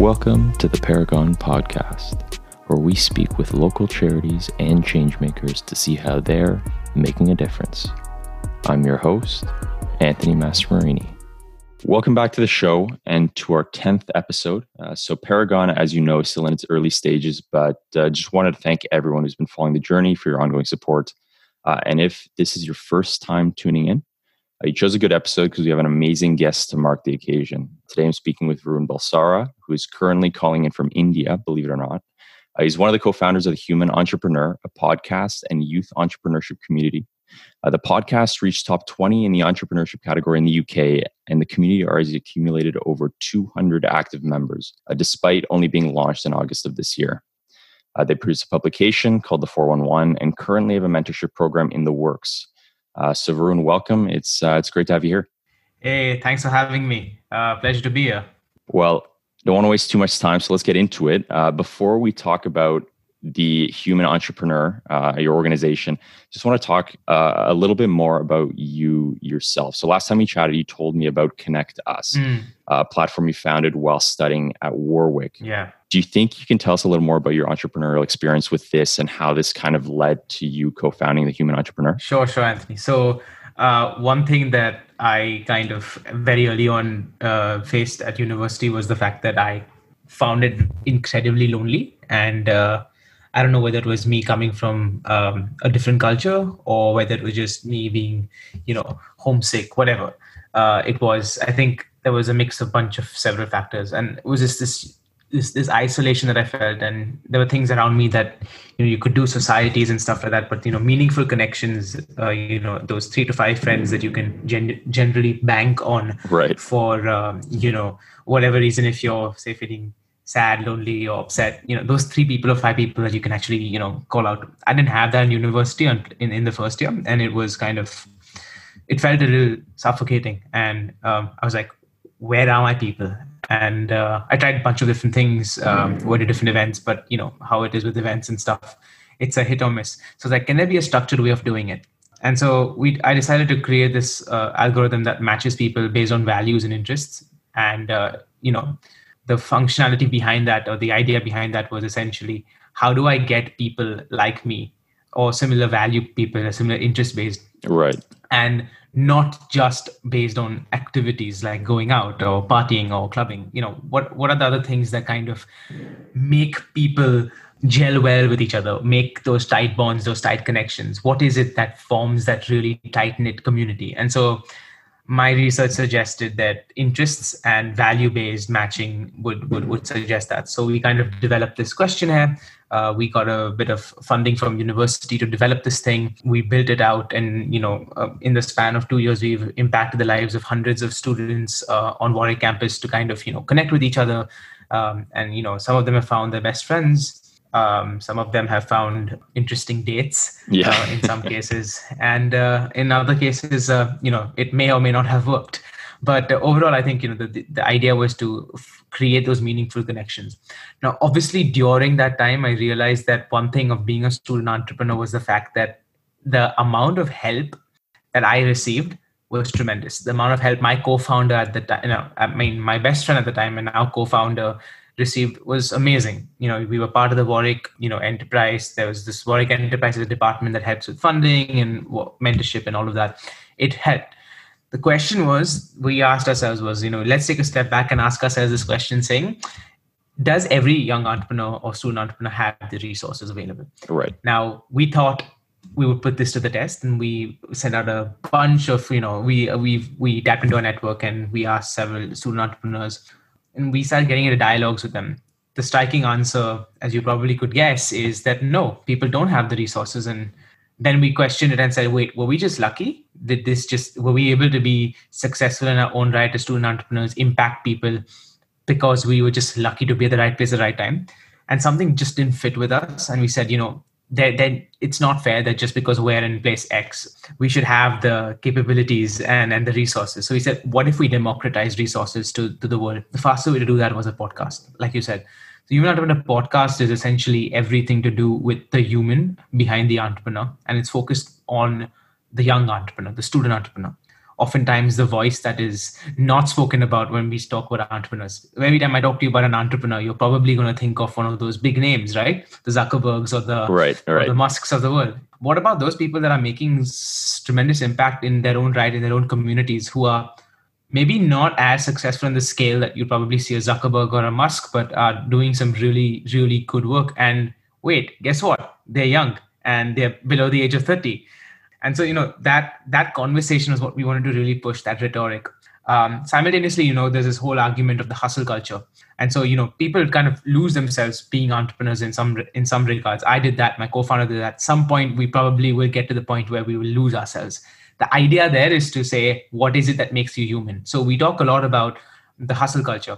Welcome to the Paragon Podcast, where we speak with local charities and changemakers to see how they're making a difference. I'm your host, Anthony Masmarini. Welcome back to the show and to our 10th episode. Uh, so, Paragon, as you know, is still in its early stages, but uh, just wanted to thank everyone who's been following the journey for your ongoing support. Uh, and if this is your first time tuning in, uh, you chose a good episode because we have an amazing guest to mark the occasion. Today I'm speaking with Varun Balsara, who is currently calling in from India, believe it or not. Uh, he's one of the co founders of The Human Entrepreneur, a podcast and youth entrepreneurship community. Uh, the podcast reached top 20 in the entrepreneurship category in the UK, and the community has accumulated over 200 active members, uh, despite only being launched in August of this year. Uh, they produce a publication called The 411 and currently have a mentorship program in the works. Uh, so Varun, welcome. It's uh, it's great to have you here. Hey, thanks for having me. Uh, pleasure to be here. Well, don't want to waste too much time, so let's get into it. Uh, before we talk about the human entrepreneur, uh, your organization, just want to talk uh, a little bit more about you yourself. So last time we chatted, you told me about Connect Us, mm. a platform you founded while studying at Warwick. Yeah. Do you think you can tell us a little more about your entrepreneurial experience with this and how this kind of led to you co-founding the Human Entrepreneur? Sure, sure, Anthony. So uh, one thing that I kind of very early on uh, faced at university was the fact that I found it incredibly lonely and uh, I don't know whether it was me coming from um, a different culture or whether it was just me being, you know, homesick, whatever. Uh, it was, I think there was a mix of bunch of several factors. And it was just this, this, this isolation that I felt. And there were things around me that, you know, you could do societies and stuff like that, but, you know, meaningful connections, uh, you know, those three to five friends that you can gen- generally bank on right. for, um, you know, whatever reason, if you're say feeling sad, lonely, or upset. You know, those three people or five people that you can actually, you know, call out. I didn't have that in university in, in the first year, and it was kind of, it felt a little suffocating. And um, I was like, where are my people? And uh, I tried a bunch of different things, um, went to different events, but you know how it is with events and stuff. It's a hit or miss. So like, can there be a structured way of doing it? And so we, I decided to create this uh, algorithm that matches people based on values and interests, and uh, you know the functionality behind that or the idea behind that was essentially how do I get people like me or similar value people, a similar interest based, right, and not just based on activities like going out or partying or clubbing. You know, what what are the other things that kind of make people gel well with each other, make those tight bonds, those tight connections? What is it that forms that really tight knit community? And so my research suggested that interests and value based matching would, would, would suggest that. So we kind of developed this questionnaire. Uh, we got a bit of funding from university to develop this thing. We built it out, and you know, uh, in the span of two years, we've impacted the lives of hundreds of students uh, on Warwick campus to kind of you know connect with each other. Um, and you know, some of them have found their best friends um, some of them have found interesting dates yeah. uh, in some cases, and uh, in other cases, uh, you know, it may or may not have worked. But uh, overall, I think you know the, the idea was to f- create those meaningful connections. Now, obviously, during that time, I realized that one thing of being a student entrepreneur was the fact that the amount of help that I received was tremendous. The amount of help my co-founder at the time, you know, I mean, my best friend at the time and now co-founder received was amazing. You know, we were part of the Warwick, you know, enterprise. There was this Warwick Enterprises department that helps with funding and mentorship and all of that. It helped. The question was, we asked ourselves was, you know, let's take a step back and ask ourselves this question saying, does every young entrepreneur or student entrepreneur have the resources available? Right. Now, we thought we would put this to the test and we sent out a bunch of you know we we we tapped into a network and we asked several student entrepreneurs and we started getting into dialogues with them. The striking answer as you probably could guess is that no people don't have the resources. And then we questioned it and said wait were we just lucky? Did this just were we able to be successful in our own right as student entrepreneurs impact people because we were just lucky to be at the right place at the right time? And something just didn't fit with us. And we said you know then it's not fair that just because we're in place X, we should have the capabilities and, and the resources. So we said, what if we democratize resources to, to the world? The faster way to do that was a podcast, like you said. So Human Entrepreneur podcast is essentially everything to do with the human behind the entrepreneur, and it's focused on the young entrepreneur, the student entrepreneur. Oftentimes the voice that is not spoken about when we talk about entrepreneurs. Every time I talk to you about an entrepreneur, you're probably going to think of one of those big names, right? The Zuckerbergs or the right, right. Or the Musks of the world. What about those people that are making tremendous impact in their own right in their own communities who are maybe not as successful in the scale that you probably see a Zuckerberg or a Musk, but are doing some really, really good work. And wait, guess what? They're young and they're below the age of 30. And so, you know, that that conversation is what we wanted to really push, that rhetoric. Um, simultaneously, you know, there's this whole argument of the hustle culture. And so, you know, people kind of lose themselves being entrepreneurs in some in some regards. I did that, my co-founder did that. At some point, we probably will get to the point where we will lose ourselves the idea there is to say what is it that makes you human so we talk a lot about the hustle culture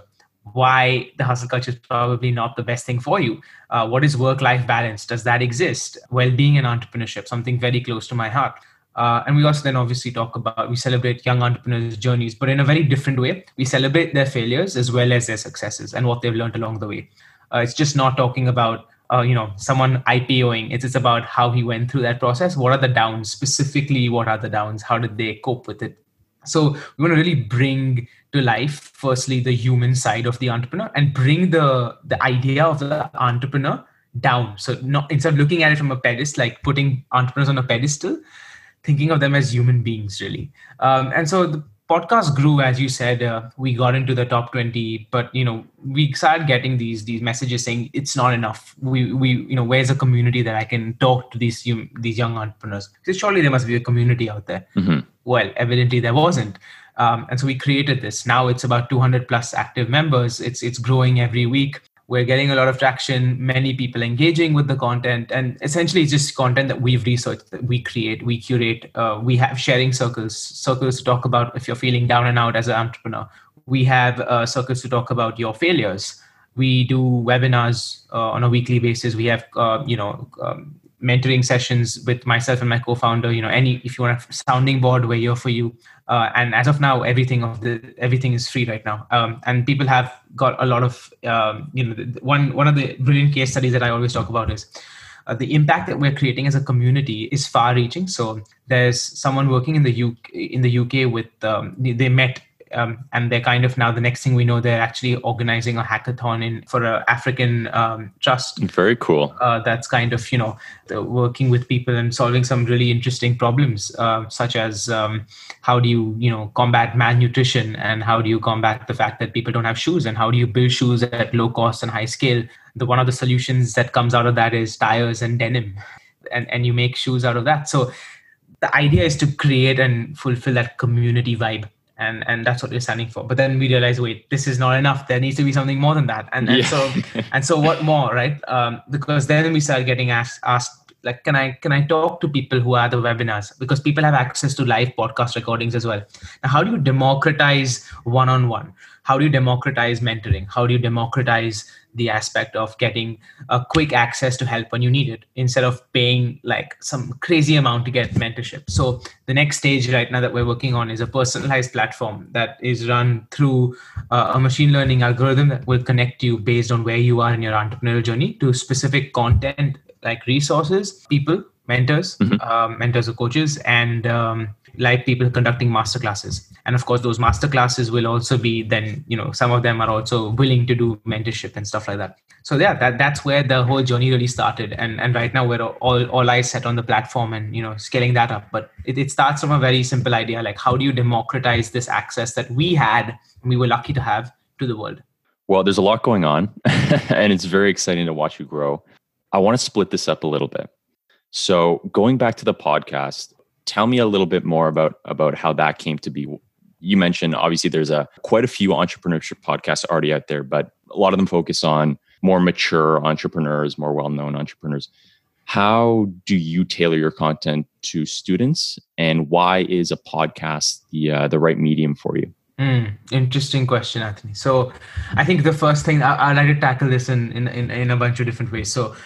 why the hustle culture is probably not the best thing for you uh, what is work life balance does that exist well-being and entrepreneurship something very close to my heart uh, and we also then obviously talk about we celebrate young entrepreneurs journeys but in a very different way we celebrate their failures as well as their successes and what they've learned along the way uh, it's just not talking about uh, you know someone IPOing. It's it's about how he went through that process. What are the downs specifically? What are the downs? How did they cope with it? So we want to really bring to life, firstly, the human side of the entrepreneur, and bring the the idea of the entrepreneur down. So not instead of looking at it from a pedestal, like putting entrepreneurs on a pedestal, thinking of them as human beings, really. Um, and so the podcast grew as you said uh, we got into the top 20 but you know we started getting these these messages saying it's not enough we we you know where's a community that i can talk to these you these young entrepreneurs because surely there must be a community out there mm-hmm. well evidently there wasn't um, and so we created this. Now it's about 200 plus active members. It's it's growing every week. We're getting a lot of traction many people engaging with the content and essentially it's just content that we've researched that we create we curate. Uh, we have sharing circles circles to talk about if you're feeling down and out as an entrepreneur. We have uh, circles to talk about your failures. We do webinars uh, on a weekly basis. We have uh, you know um, mentoring sessions with myself and my co-founder you know any if you want a sounding board we're here for you uh, and as of now everything of the everything is free right now. Um, and people have got a lot of um, you know one one of the brilliant case studies that i always talk about is uh, the impact that we're creating as a community is far reaching so there's someone working in the uk in the uk with um, they met um, and they're kind of now the next thing we know they're actually organizing a hackathon in for an African um, trust. Very cool. Uh, that's kind of you know working with people and solving some really interesting problems, uh, such as um, how do you you know combat malnutrition and how do you combat the fact that people don't have shoes and how do you build shoes at low cost and high scale. The one of the solutions that comes out of that is tires and denim, and and you make shoes out of that. So the idea is to create and fulfill that community vibe and and that's what we're standing for. But then we realize wait this is not enough. There needs to be something more than that. And, and yeah. so and so what more right? Um, because then we start getting asked asked like can i can i talk to people who are the webinars? Because people have access to live podcast recordings as well. Now how do you democratize one-on-one? How do you democratize mentoring? How do you democratize the aspect of getting a quick access to help when you need it instead of paying like some crazy amount to get mentorship so the next stage right now that we're working on is a personalized platform that is run through uh, a machine learning algorithm that will connect you based on where you are in your entrepreneurial journey to specific content like resources people mentors mm-hmm. um, mentors or coaches and um, like people conducting master classes. And of course those master classes will also be then you know some of them are also willing to do mentorship and stuff like that. So yeah that, that's where the whole journey really started. And and right now we're all all eyes set on the platform and you know scaling that up. But it, it starts from a very simple idea like how do you democratize this access that we had we were lucky to have to the world? Well there's a lot going on and it's very exciting to watch you grow. I want to split this up a little bit. So going back to the podcast tell me a little bit more about about how that came to be you mentioned obviously there's a quite a few entrepreneurship podcasts already out there but a lot of them focus on more mature entrepreneurs more well-known entrepreneurs how do you tailor your content to students and why is a podcast the uh, the right medium for you Mm, interesting question, Anthony. So, I think the first thing I, would like to tackle this in, in, in, in, a bunch of different ways. So,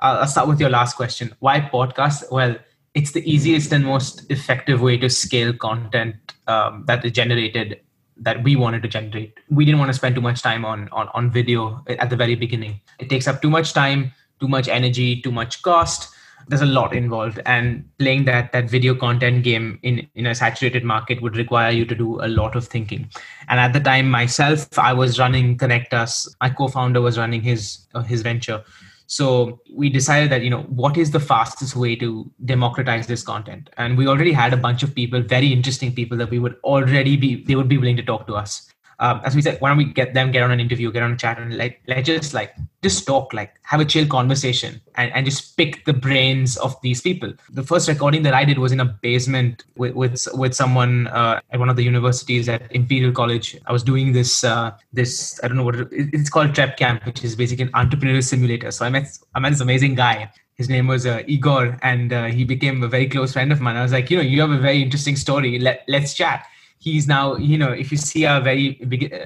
I'll start with your last question. Why podcast? Well, it's the easiest and most effective way to scale content um, that is generated that we wanted to generate. We didn't want to spend too much time on, on on video at the very beginning. It takes up too much time, too much energy, too much cost. there's a lot involved and playing that that video content game in in a saturated market would require you to do a lot of thinking and at the time myself i was running connect us my co-founder was running his uh, his venture so we decided that you know what is the fastest way to democratize this content? And we already had a bunch of people very interesting people that we would already be they would be willing to talk to us um, as we said, why don't we get them, get on an interview, get on a chat, and like let's just like just talk, like have a chill conversation, and, and just pick the brains of these people. The first recording that I did was in a basement with with, with someone uh, at one of the universities at Imperial College. I was doing this uh, this I don't know what it, it's called Trap Camp, which is basically an entrepreneurial simulator. So I met I met this amazing guy his name was uh, Igor, and uh, he became a very close friend of mine. I was like, you know, you have a very interesting story. Let let's chat he's now you know if you see a very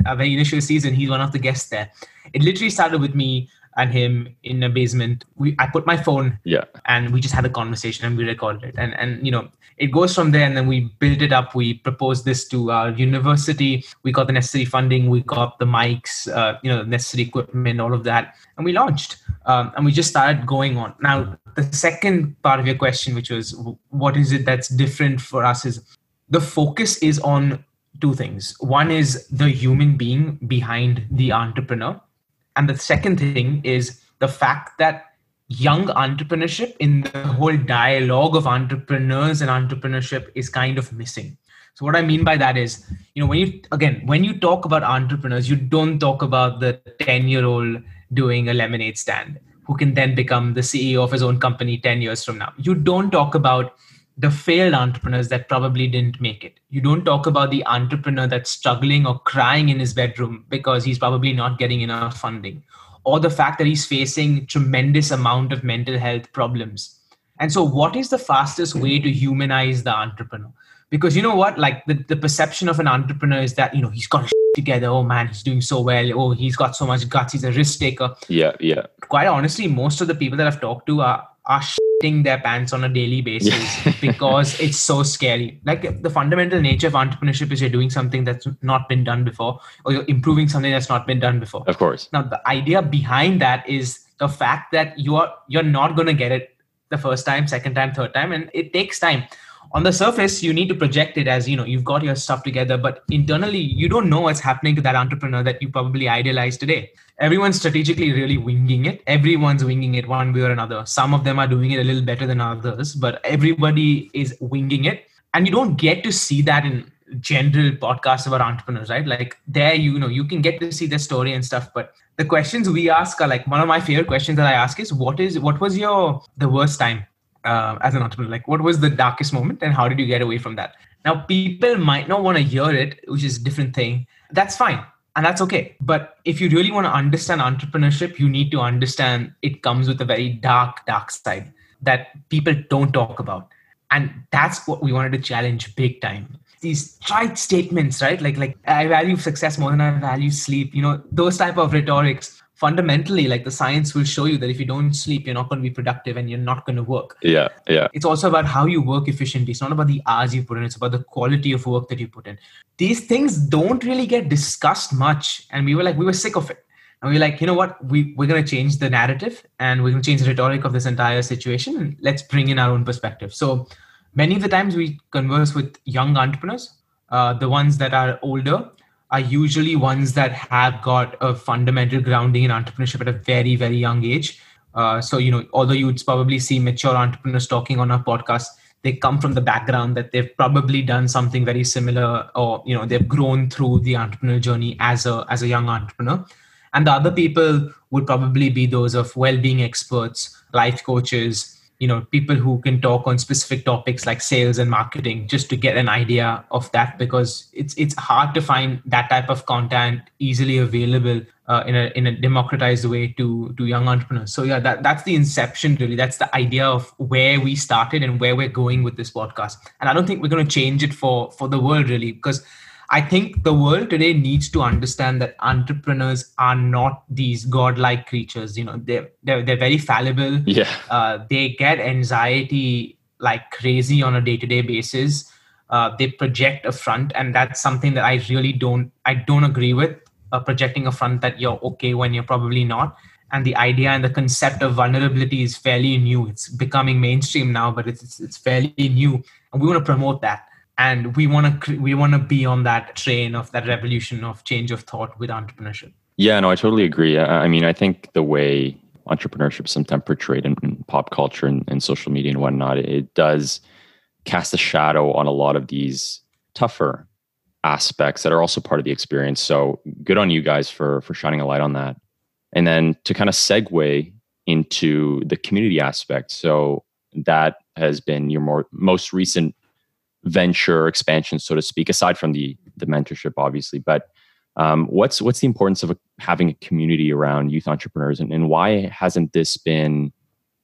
a very initial season he's one of the guests there. It literally started with me and him in a basement. We i put my phone yeah. and we just had a conversation and we recorded it. And and you know it goes from there and then we built it up. We proposed this to our university. We got the necessary funding. We got the mics uh, you know the necessary equipment all of that. And we launched um, and we just started going on. Now the second part of your question which was what is it that's different for us is the focus is on two things. One is the human being behind the entrepreneur. And the second thing is the fact that young entrepreneurship in the whole dialogue of entrepreneurs and entrepreneurship is kind of missing. So what I mean by that is, you know, when you again, when you talk about entrepreneurs, you don't talk about the 10-year-old doing a lemonade stand who can then become the CEO of his own company 10 years from now. You don't talk about the failed entrepreneurs that probably didn't make it. You don't talk about the entrepreneur that's struggling or crying in his bedroom because he's probably not getting enough funding, or the fact that he's facing tremendous amount of mental health problems. And so, what is the fastest way to humanize the entrepreneur? Because you know what, like the, the perception of an entrepreneur is that you know he's got together. Oh man, he's doing so well. Oh, he's got so much guts. He's a risk taker. Yeah, yeah. Quite honestly, most of the people that I've talked to are are shitting their pants on a daily basis yeah. because it's so scary. Like the fundamental nature of entrepreneurship is you're doing something that's not been done before, or you're improving something that's not been done before. Of course. Now the idea behind that is the fact that you are you're not going to get it the first time, second time, third time, and it takes time on the surface you need to project it as you know you've got your stuff together but internally you don't know what's happening to that entrepreneur that you probably idealize today. Everyone's strategically really winging it. Everyone's winging it one way or another. Some of them are doing it a little better than others but everybody is winging it. And you don't get to see that in general podcasts about entrepreneurs right? Like there you know you can get to see their story and stuff but the questions we ask are like one of my favorite questions that i ask is what is what was your the worst time uh, as an entrepreneur? Like, what was the darkest moment, and how did you get away from that? Now, people might not want to hear it, which is a different thing. That's fine, and that's okay. But if you really want to understand entrepreneurship, you need to understand it comes with a very dark, dark side that people don't talk about, and that's what we wanted to challenge big time. These trite statements, right? Like, like I value success more than I value sleep. You know, those type of rhetorics fundamentally like the science will show you that if you don't sleep you're not going to be productive and you're not going to work. Yeah yeah. It's also about how you work efficiently. It's not about the hours you put in it's about the quality of work that you put in. These things don't really get discussed much and we were like we were sick of it. And we are like you know what? We, we're going to change the narrative and we're going to change the rhetoric of this entire situation and let's bring in our own perspective. So many of the times we converse with young entrepreneurs uh, the ones that are older are usually ones that have got a fundamental grounding in entrepreneurship at a very, very young age. Uh, so, you know, although you would probably see mature entrepreneurs talking on our podcast, they come from the background that they've probably done something very similar or, you know, they've grown through the entrepreneurial journey as a, as a young entrepreneur. And the other people would probably be those of well-being experts, life coaches, you know people who can talk on specific topics like sales and marketing just to get an idea of that because it's it's hard to find that type of content easily available uh, in a in a democratized way to to young entrepreneurs. So yeah that that's the inception really. That's the idea of where we started and where we're going with this podcast. And i don't think we're going to change it for for the world really because I think the world today needs to understand that entrepreneurs are not these godlike creatures. You know, they're they're, they're very fallible. Yeah. Uh, they get anxiety like crazy on a day to day basis. Uh, they project a front, and that's something that I really don't I don't agree with. Uh, projecting a front that you're okay when you're probably not. and the idea and the concept of vulnerability is fairly new. It's becoming mainstream now, but it's it's, it's fairly new, and we want to promote that. And we want to we want to be on that train of that revolution of change of thought with entrepreneurship. Yeah, no, I totally agree. I mean, I think the way entrepreneurship sometimes portrayed in, in pop culture and, and, social media and whatnot, it does cast a shadow on a lot of these tougher aspects that are also part of the experience. So good on you guys for for shining a light on that. And then to kind of segue into the community aspect. So that has been your more most recent venture expansion, so to speak, aside from the the mentorship, obviously. But um, what's what's the importance of having a community around youth entrepreneurs, and, and why hasn't this been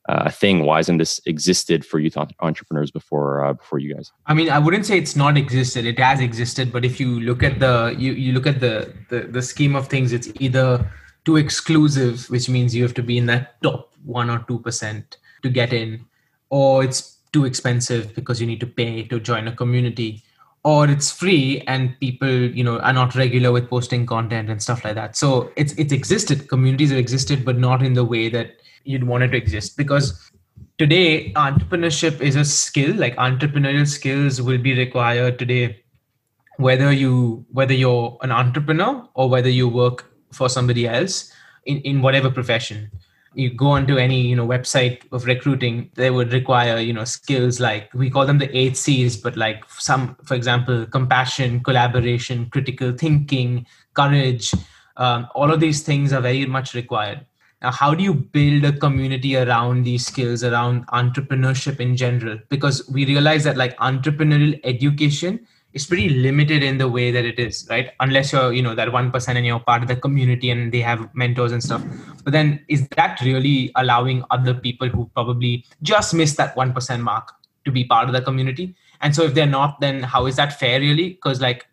uh, a thing? Why hasn't this existed for youth entrepreneurs before uh, before you guys? I mean, I wouldn't say it's not existed. It has existed, but if you look at the you you look at the the, the scheme of things, it's either too exclusive, which means you have to be in that top one or two percent to get in, or it's too expensive because you need to pay to join a community or it's free and people you know are not regular with posting content and stuff like that. So it's it's existed. Communities have existed but not in the way that you'd want it to exist. Because today entrepreneurship is a skill. Like entrepreneurial skills will be required today whether you whether you're an entrepreneur or whether you work for somebody else in, in whatever profession you go onto any you know website of recruiting they would require you know skills like we call them the eight c's but like some for example compassion collaboration critical thinking courage um, all of these things are very much required. Now how do you build a community around these skills around entrepreneurship in general? Because we realize that like entrepreneurial education is pretty limited in the way that it is right? Unless you're you know that 1% and you're part of the community and they have mentors and stuff. But then is that really allowing other people who probably just missed that 1% mark to be part of the community? And so if they're not then how is that fair really? Because like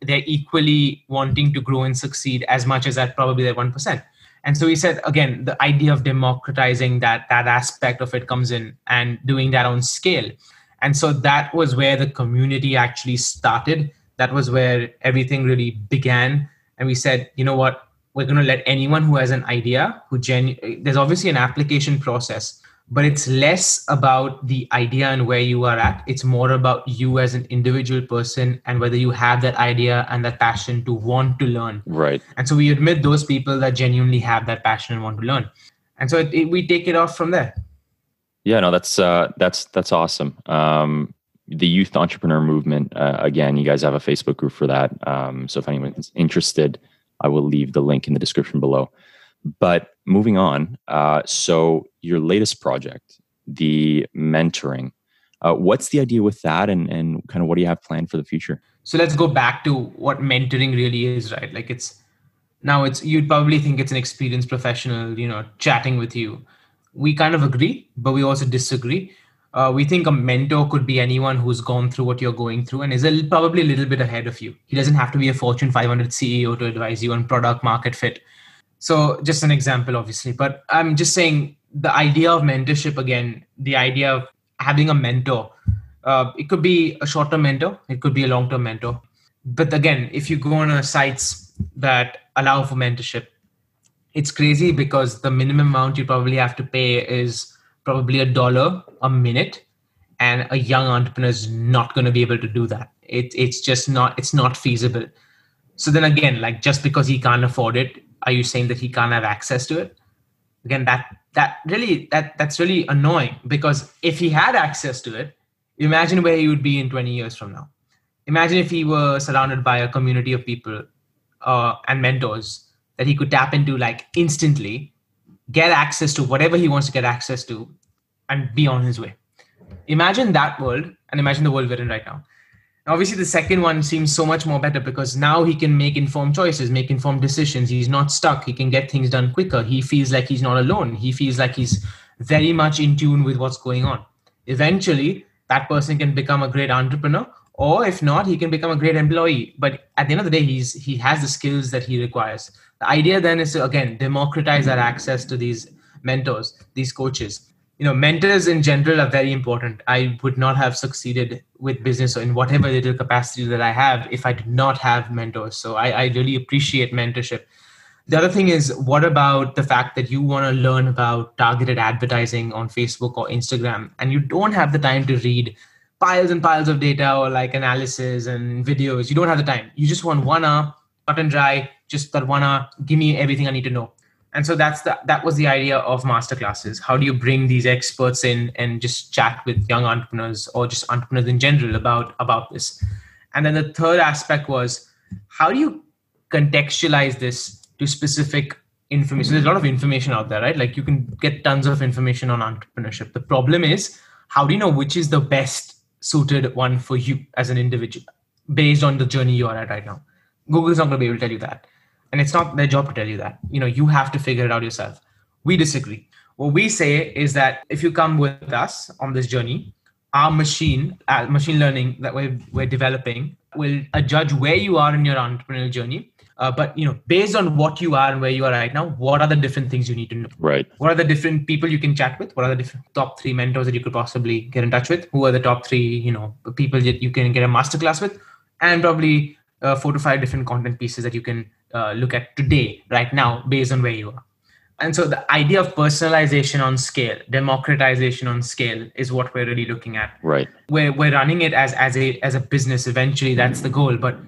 they're equally wanting to grow and succeed as much as that probably that 1% and so he said again the idea of democratizing that that aspect of it comes in and doing that on scale and so that was where the community actually started. That was where everything really began. And we said you know what? We're going to let anyone who has an idea who gen there's obviously an application process but it's less about the idea and where you are at. It's more about you as an individual person and whether you have that idea and that passion to want to learn. Right. And so we admit those people that genuinely have that passion and want to learn. And so it, it, we take it off from there yeah, no, that's uh, that's that's awesome. Um, the youth entrepreneur movement. Uh, again, you guys have a Facebook group for that. Um, so if anyone's interested, I will leave the link in the description below. But moving on, uh, so your latest project, the mentoring. Uh, what's the idea with that, and and kind of what do you have planned for the future? So let's go back to what mentoring really is, right? Like it's now it's you'd probably think it's an experienced professional, you know, chatting with you we kind of agree, but we also disagree. Uh, we think a mentor could be anyone who's gone through what you're going through and is a, probably a little bit ahead of you. He doesn't have to be a Fortune 500 CEO to advise you on product market fit. So, just an example, obviously, but I'm just saying the idea of mentorship again, the idea of having a mentor. Uh, it could be a short-term mentor, it could be a long-term mentor. But again, if you go on a sites that allow for mentorship, it's crazy because the minimum amount you probably have to pay is probably a dollar a minute and a young entrepreneur is not going to be able to do that. It, it's just not it's not feasible. So then again like just because he can't afford it are you saying that he can't have access to it? Again that that really that that's really annoying because if he had access to it imagine where he would be in 20 years from now. Imagine if he were surrounded by a community of people uh, and mentors that he could tap into like instantly, get access to whatever he wants to get access to, and be on his way. Imagine that world and imagine the world we're in right now. Obviously, the second one seems so much more better because now he can make informed choices, make informed decisions. He's not stuck. He can get things done quicker. He feels like he's not alone. He feels like he's very much in tune with what's going on. Eventually, that person can become a great entrepreneur or if not he can become a great employee but at the end of the day he's he has the skills that he requires the idea then is to again democratize that access to these mentors these coaches you know mentors in general are very important i would not have succeeded with business or in whatever little capacity that i have if i did not have mentors so i, I really appreciate mentorship The other thing is, what about the fact that you want to learn about targeted advertising on Facebook or Instagram, and you don't have the time to read piles and piles of data or like analysis and videos? You don't have the time. You just want one hour, cut and dry, just hour, give me everything I need to know. And so that's the that was the idea of masterclasses. How do you bring these experts in and just chat with young entrepreneurs or just entrepreneurs in general about about this? And then the third aspect was how do you contextualize this to specific information. There's a lot of information out there, right? Like you can get tons of information on entrepreneurship. The problem is, how do you know which is the best suited one for you as an individual based on the journey you are at right now? Google's not going to be able to tell you that. And it's not their job to tell you that. You know, you have to figure it out yourself. We disagree. What we say is that if you come with us on this journey, our machine, uh, machine learning that we're, we're developing, will judge where you are in your entrepreneurial journey uh, but you know, based on what you are and where you are right now, what are the different things you need to know? Right. What are the different people you can chat with? What are the different top three mentors that you could possibly get in touch with? Who are the top three, you know, people that you can get a masterclass with? And probably uh, four to five different content pieces that you can uh, look at today, right now, based on where you are. And so the idea of personalization on scale, democratization on scale is what we're really looking at. Right. We're, we're running it as, as a as a business eventually. That's the goal. But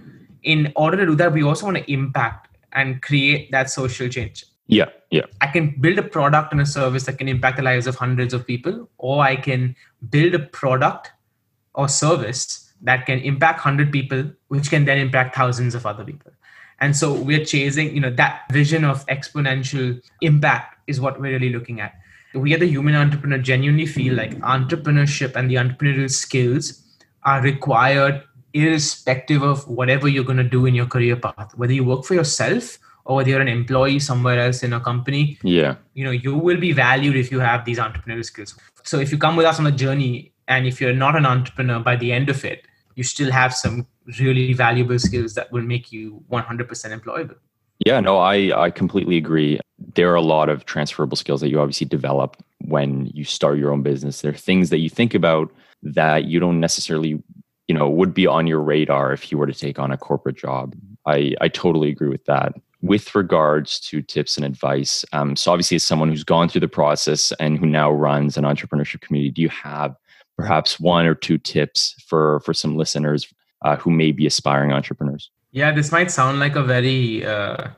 in order to do that, we also want to impact and create that social change. Yeah, yeah. I can build a product and a service that can impact the lives of hundreds of people, or I can build a product or service that can impact 100 people, which can then impact thousands of other people. And so we're chasing, you know, that vision of exponential impact is what we're really looking at. We at the human entrepreneur genuinely feel like entrepreneurship and the entrepreneurial skills are required irrespective of whatever you're going to do in your career path whether you work for yourself or whether you're an employee somewhere else in a company yeah you know you will be valued if you have these entrepreneurial skills so if you come with us on a journey and if you're not an entrepreneur by the end of it you still have some really valuable skills that will make you 100% employable. Yeah no i i completely agree. There are a lot of transferable skills that you obviously develop when you start your own business. There are things that you think about that you don't necessarily you know would be on your radar if you were to take on a corporate job. I i totally agree with that. With regards to tips and advice um, so obviously as someone who's gone through the process and who now runs an entrepreneurship community do you have perhaps one or two tips for for some listeners uh, who may be aspiring entrepreneurs? Yeah this might sound like a very uh,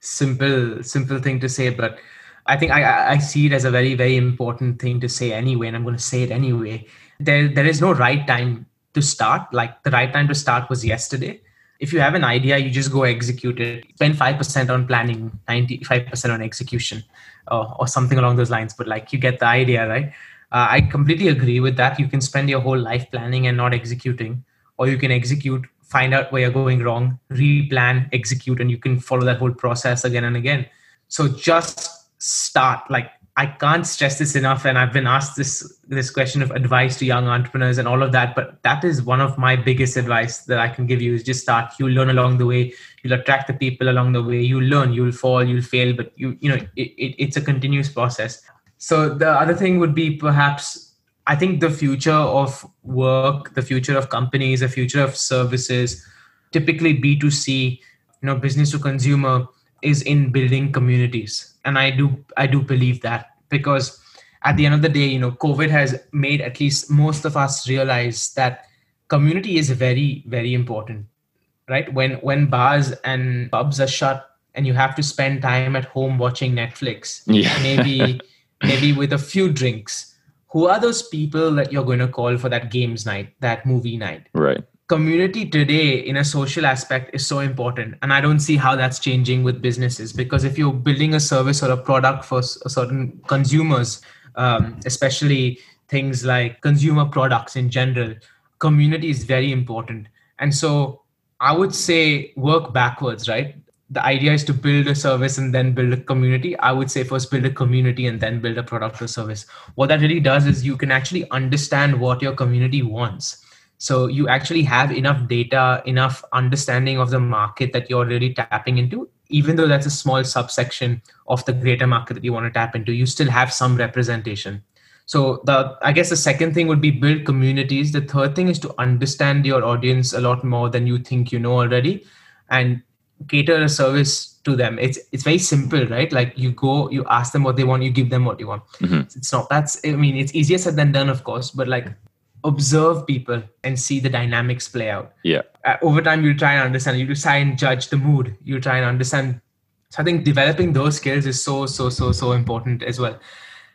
simple simple thing to say but i think I, I see it as a very very important thing to say anyway and i'm going to say it anyway. There there is no right time to start. Like the right time to start was yesterday. If you have an idea you just go execute it. Spend 5% on planning 95% on execution uh, or something along those lines but like you get the idea right uh, i completely agree with that you can spend your whole life planning and not executing or you can execute find out where you're going wrong replan execute and you can follow that whole process again and again so just start like I can't stress this enough, and I've been asked this this question of advice to young entrepreneurs and all of that. But that is one of my biggest advice that I can give you is just start. You learn along the way. You'll attract the people along the way. You learn. You'll fall. You'll fail. But you you know it, it, it's a continuous process. So the other thing would be perhaps I think the future of work, the future of companies, the future of services, typically B two C, you know, business to consumer is in building communities and i do i do believe that because at the end of the day you know covid has made at least most of us realize that community is very very important right when when bars and pubs are shut and you have to spend time at home watching netflix yeah. maybe maybe with a few drinks. Who are those people that you're going to call for that games night that movie night? Right. Community today in a social aspect is so important and i don't see how that's changing with businesses because if you're building a service or a product for certain consumers um, especially things like consumer products in general community is very important. And so i would say work backwards right the idea is to build a service and then build a community. I would say first build a community and then build a product or service. What that really does is you can actually understand what your community wants. So you actually have enough data enough understanding of the market that you're really tapping into. Even though that's a small subsection of the greater market that you want to tap into you still have some representation. So the i guess the second thing would be build communities. The third thing is to understand your audience a lot more than you think you know already. And cater a service to them. It's it's very simple, right? Like you go, you ask them what they want, you give them what you want. Mhm. It's not that's I mean it's easier said than done, of course, but like observe people and see the dynamics play out. Yeah. Uh, over time, you try and understand. You try and judge the mood. You try and understand. So I think developing those skills is so so so so important as well.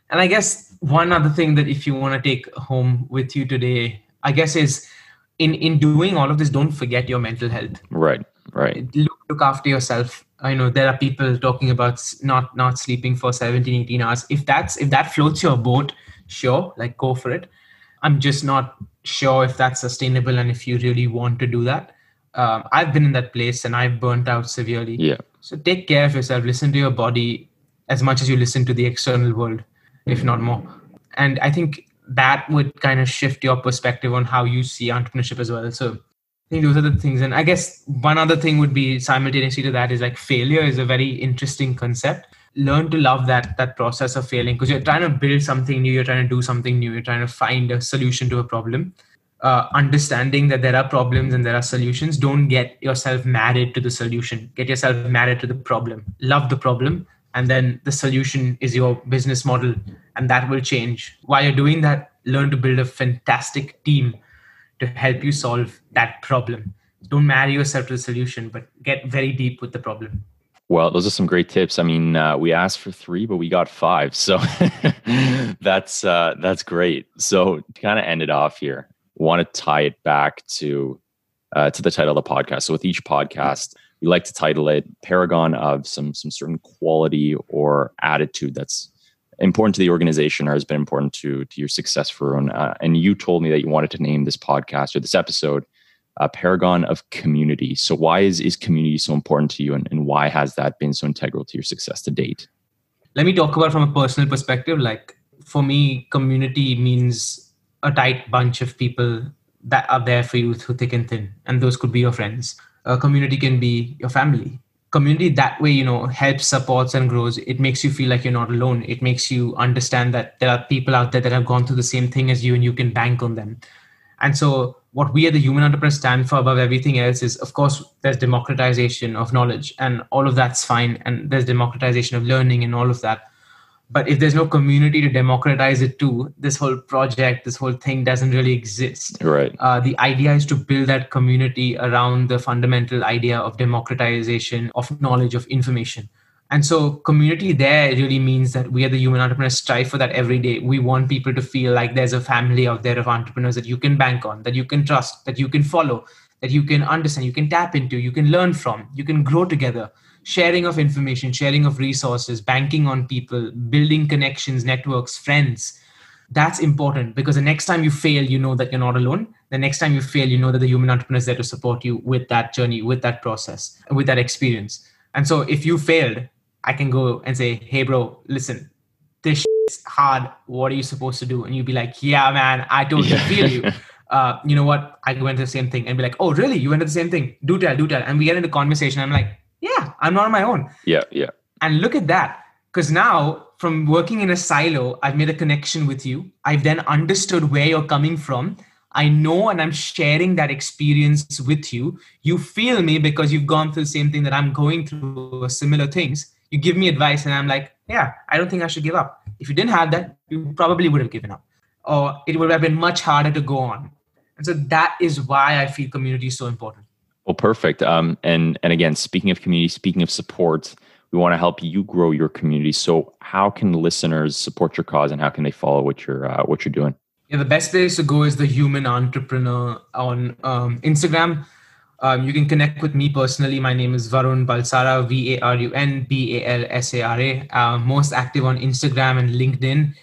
And I guess one other thing that if you want to take home with you today, I guess is in in doing all of this, don't forget your mental health Right. Right. look, look after yourself. I know there are people talking about not not sleeping for 17 18 hours. If that's if that floats your boat sure like go for it. I'm just not sure if that's sustainable and if you really want to do that. Um, i've been in that place and i've burnt out severely. Yeah. so take care of yourself. Listen to your body as much as you listen to the external world if not more. And i think that would kind of shift your perspective on how you see entrepreneurship as well. So I think those are the things. And I guess one other thing would be simultaneously to that is like failure is a very interesting concept. Learn to love that that process of failing because you're trying to build something new, you're trying to do something new, you're trying to find a solution to a problem. Uh, understanding that there are problems and there are solutions. Don't get yourself married to the solution. Get yourself married to the problem. Love the problem, and then the solution is your business model, and that will change. While you're doing that, learn to build a fantastic team to help you solve that problem. Don't marry yourself to the solution, but get very deep with the problem. Well, those are some great tips. I mean, uh, we asked for three, but we got five, so that's uh, that's great. So to kind of end it off here, want to tie it back to uh, to the title of the podcast. So with each podcast, we like to title it "Paragon of some some certain quality or attitude that's important to the organization or has been important to to your success, Varun." Uh, and you told me that you wanted to name this podcast or this episode a paragon of community. So why is, is community so important to you and, and why has that been so integral to your success to date? Let me talk about from a personal perspective. Like for me, community means a tight bunch of people that are there for you through thick and thin. And those could be your friends. A community can be your family. Community that way, you know, helps, supports, and grows. It makes you feel like you're not alone. It makes you understand that there are people out there that have gone through the same thing as you and you can bank on them. And so, what we at the Human enterprise stand for above everything else is, of course, there's democratization of knowledge, and all of that's fine. And there's democratization of learning and all of that. But if there's no community to democratize it to, this whole project, this whole thing doesn't really exist. Right. Uh, the idea is to build that community around the fundamental idea of democratization of knowledge, of information. And so, community there really means that we, are the human entrepreneurs, strive for that every day. We want people to feel like there's a family out there of entrepreneurs that you can bank on, that you can trust, that you can follow, that you can understand, you can tap into, you can learn from, you can grow together. Sharing of information, sharing of resources, banking on people, building connections, networks, friends. That's important because the next time you fail, you know that you're not alone. The next time you fail, you know that the human entrepreneur is there to support you with that journey, with that process, with that experience. And so if you failed, I can go and say, hey, bro, listen, this is hard. What are you supposed to do? And you'd be like, yeah, man, I totally feel you. Uh, you know what? I went to the same thing and be like, oh, really? You went to the same thing? Do tell, do tell. And we get into conversation. I'm like, I'm not on my own. Yeah. Yeah. And look at that. Because now, from working in a silo, I've made a connection with you. I've then understood where you're coming from. I know and I'm sharing that experience with you. You feel me because you've gone through the same thing that I'm going through, or similar things. You give me advice, and I'm like, yeah, I don't think I should give up. If you didn't have that, you probably would have given up, or it would have been much harder to go on. And so that is why I feel community is so important. Well, perfect. Um, and and again, speaking of community, speaking of support, we want to help you grow your community. So, how can listeners support your cause, and how can they follow what you're uh, what you're doing? Yeah, the best place to go is the Human Entrepreneur on um, Instagram. Um, you can connect with me personally. My name is Varun Balsara, V A R U N B A L S A R A. Uh, most active on Instagram and LinkedIn.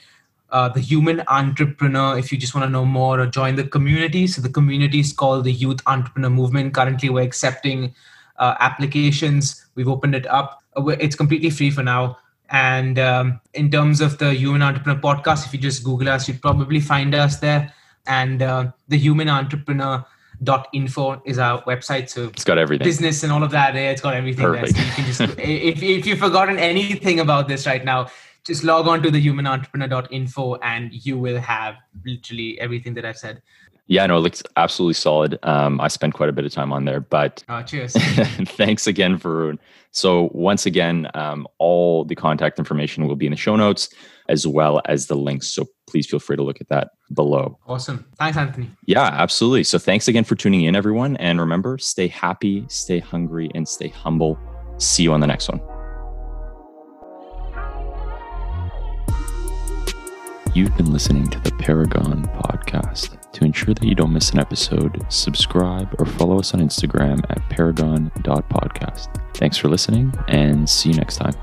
Uh, the Human Entrepreneur, if you just want to know more or join the community. So, the community is called the Youth Entrepreneur Movement. Currently, we're accepting uh, applications. We've opened it up. Uh, It's completely free for now. And um, in terms of the Human Entrepreneur podcast, if you just Google us, you'd probably find us there. And uh, the Human Entrepreneur dot info is our website so It's got everything. business and all of that yeah, it's got everything Perfect. there so you can just if, if you've forgotten anything about this right now just log on to the humanentrepreneur.info and you will have literally everything that i've said Yeah, no, it looks absolutely solid. Um, I spent quite a bit of time on there, but Uh, cheers. thanks again, Varun. So once again, um, all the contact information will be in the show notes as well as the links. So please feel free to look at that below. awesome. Thanks, Anthony. Yeah, absolutely. So thanks again for tuning in, everyone. And remember, stay happy, stay hungry, and stay humble. See you on the next one. You've been listening to the Paragon podcast. To ensure that you don't miss an episode, subscribe or follow us on Instagram at paragon.podcast. Thanks for listening and see you next time.